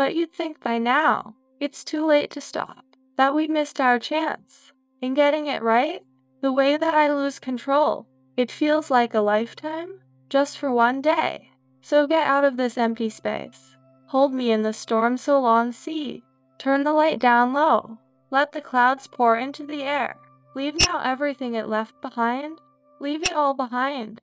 But you'd think by now it's too late to stop, that we'd missed our chance in getting it right. The way that I lose control, it feels like a lifetime just for one day. So get out of this empty space. Hold me in the storm so long sea. Turn the light down low. Let the clouds pour into the air. Leave now everything it left behind. Leave it all behind.